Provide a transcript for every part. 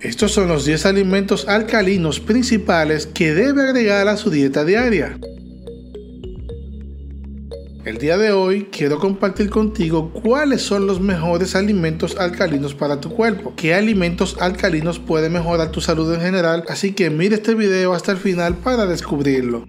Estos son los 10 alimentos alcalinos principales que debe agregar a su dieta diaria. El día de hoy quiero compartir contigo cuáles son los mejores alimentos alcalinos para tu cuerpo, qué alimentos alcalinos pueden mejorar tu salud en general, así que mire este video hasta el final para descubrirlo.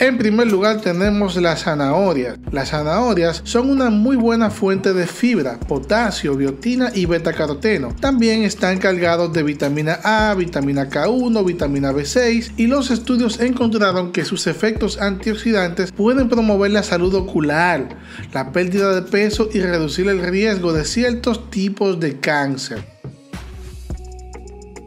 En primer lugar tenemos las zanahorias. Las zanahorias son una muy buena fuente de fibra, potasio, biotina y betacaroteno. También están cargados de vitamina A, vitamina K1, vitamina B6 y los estudios encontraron que sus efectos antioxidantes pueden promover la salud ocular, la pérdida de peso y reducir el riesgo de ciertos tipos de cáncer.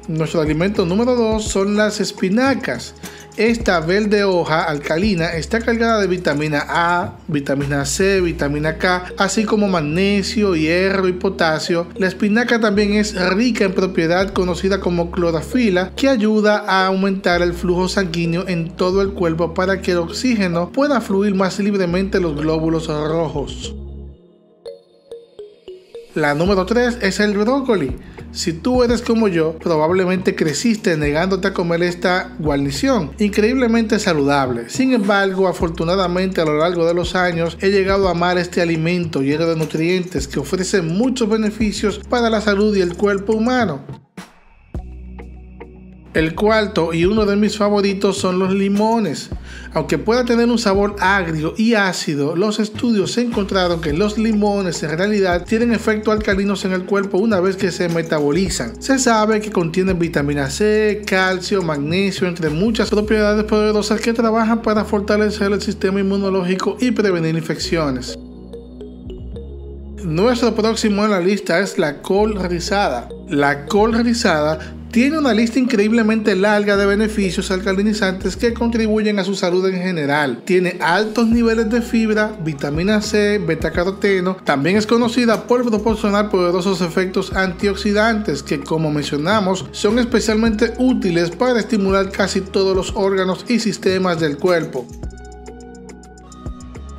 Nuestro alimento número 2 son las espinacas. Esta verde hoja alcalina está cargada de vitamina A, vitamina C, vitamina K, así como magnesio, hierro y potasio. La espinaca también es rica en propiedad conocida como clorofila, que ayuda a aumentar el flujo sanguíneo en todo el cuerpo para que el oxígeno pueda fluir más libremente en los glóbulos rojos. La número 3 es el brócoli. Si tú eres como yo, probablemente creciste negándote a comer esta guarnición, increíblemente saludable. Sin embargo, afortunadamente a lo largo de los años he llegado a amar este alimento lleno de nutrientes que ofrece muchos beneficios para la salud y el cuerpo humano. El cuarto y uno de mis favoritos son los limones. Aunque pueda tener un sabor agrio y ácido, los estudios encontraron que los limones en realidad tienen efectos alcalinos en el cuerpo una vez que se metabolizan. Se sabe que contienen vitamina C, calcio, magnesio, entre muchas propiedades poderosas que trabajan para fortalecer el sistema inmunológico y prevenir infecciones. Nuestro próximo en la lista es la col rizada. La col rizada tiene una lista increíblemente larga de beneficios alcalinizantes que contribuyen a su salud en general. Tiene altos niveles de fibra, vitamina C, beta-caroteno. También es conocida por proporcionar poderosos efectos antioxidantes que, como mencionamos, son especialmente útiles para estimular casi todos los órganos y sistemas del cuerpo.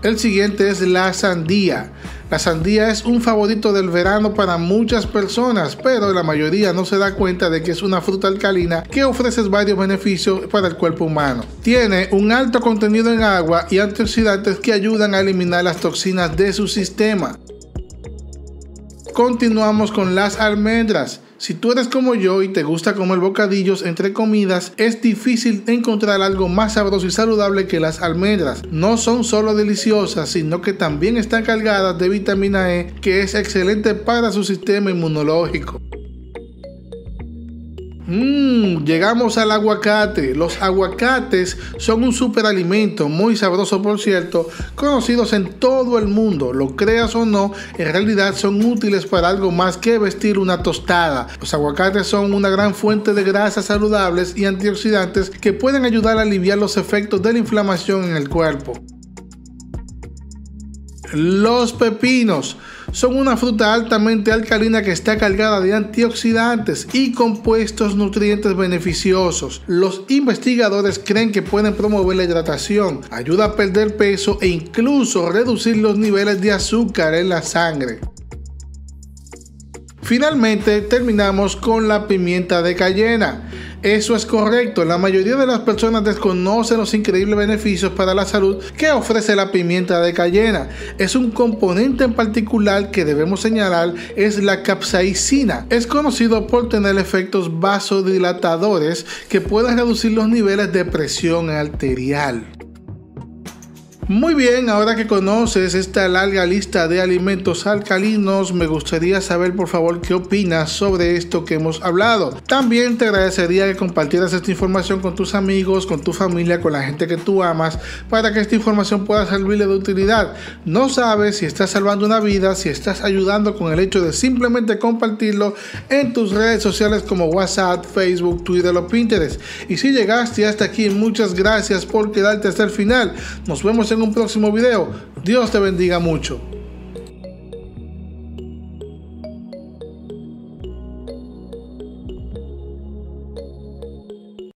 El siguiente es la sandía. La sandía es un favorito del verano para muchas personas, pero la mayoría no se da cuenta de que es una fruta alcalina que ofrece varios beneficios para el cuerpo humano. Tiene un alto contenido en agua y antioxidantes que ayudan a eliminar las toxinas de su sistema. Continuamos con las almendras. Si tú eres como yo y te gusta comer bocadillos entre comidas, es difícil encontrar algo más sabroso y saludable que las almendras. No son solo deliciosas, sino que también están cargadas de vitamina E, que es excelente para su sistema inmunológico. Mmm, llegamos al aguacate. Los aguacates son un superalimento muy sabroso, por cierto, conocidos en todo el mundo. Lo creas o no, en realidad son útiles para algo más que vestir una tostada. Los aguacates son una gran fuente de grasas saludables y antioxidantes que pueden ayudar a aliviar los efectos de la inflamación en el cuerpo. Los pepinos son una fruta altamente alcalina que está cargada de antioxidantes y compuestos nutrientes beneficiosos. Los investigadores creen que pueden promover la hidratación, ayuda a perder peso e incluso reducir los niveles de azúcar en la sangre. Finalmente terminamos con la pimienta de cayena. Eso es correcto, la mayoría de las personas desconocen los increíbles beneficios para la salud que ofrece la pimienta de cayena. Es un componente en particular que debemos señalar, es la capsaicina. Es conocido por tener efectos vasodilatadores que pueden reducir los niveles de presión arterial. Muy bien, ahora que conoces esta larga lista de alimentos alcalinos, me gustaría saber por favor qué opinas sobre esto que hemos hablado. También te agradecería que compartieras esta información con tus amigos, con tu familia, con la gente que tú amas, para que esta información pueda servirle de utilidad. No sabes si estás salvando una vida, si estás ayudando con el hecho de simplemente compartirlo en tus redes sociales como WhatsApp, Facebook, Twitter o Pinterest. Y si llegaste hasta aquí, muchas gracias por quedarte hasta el final. Nos vemos un próximo video. Dios te bendiga mucho.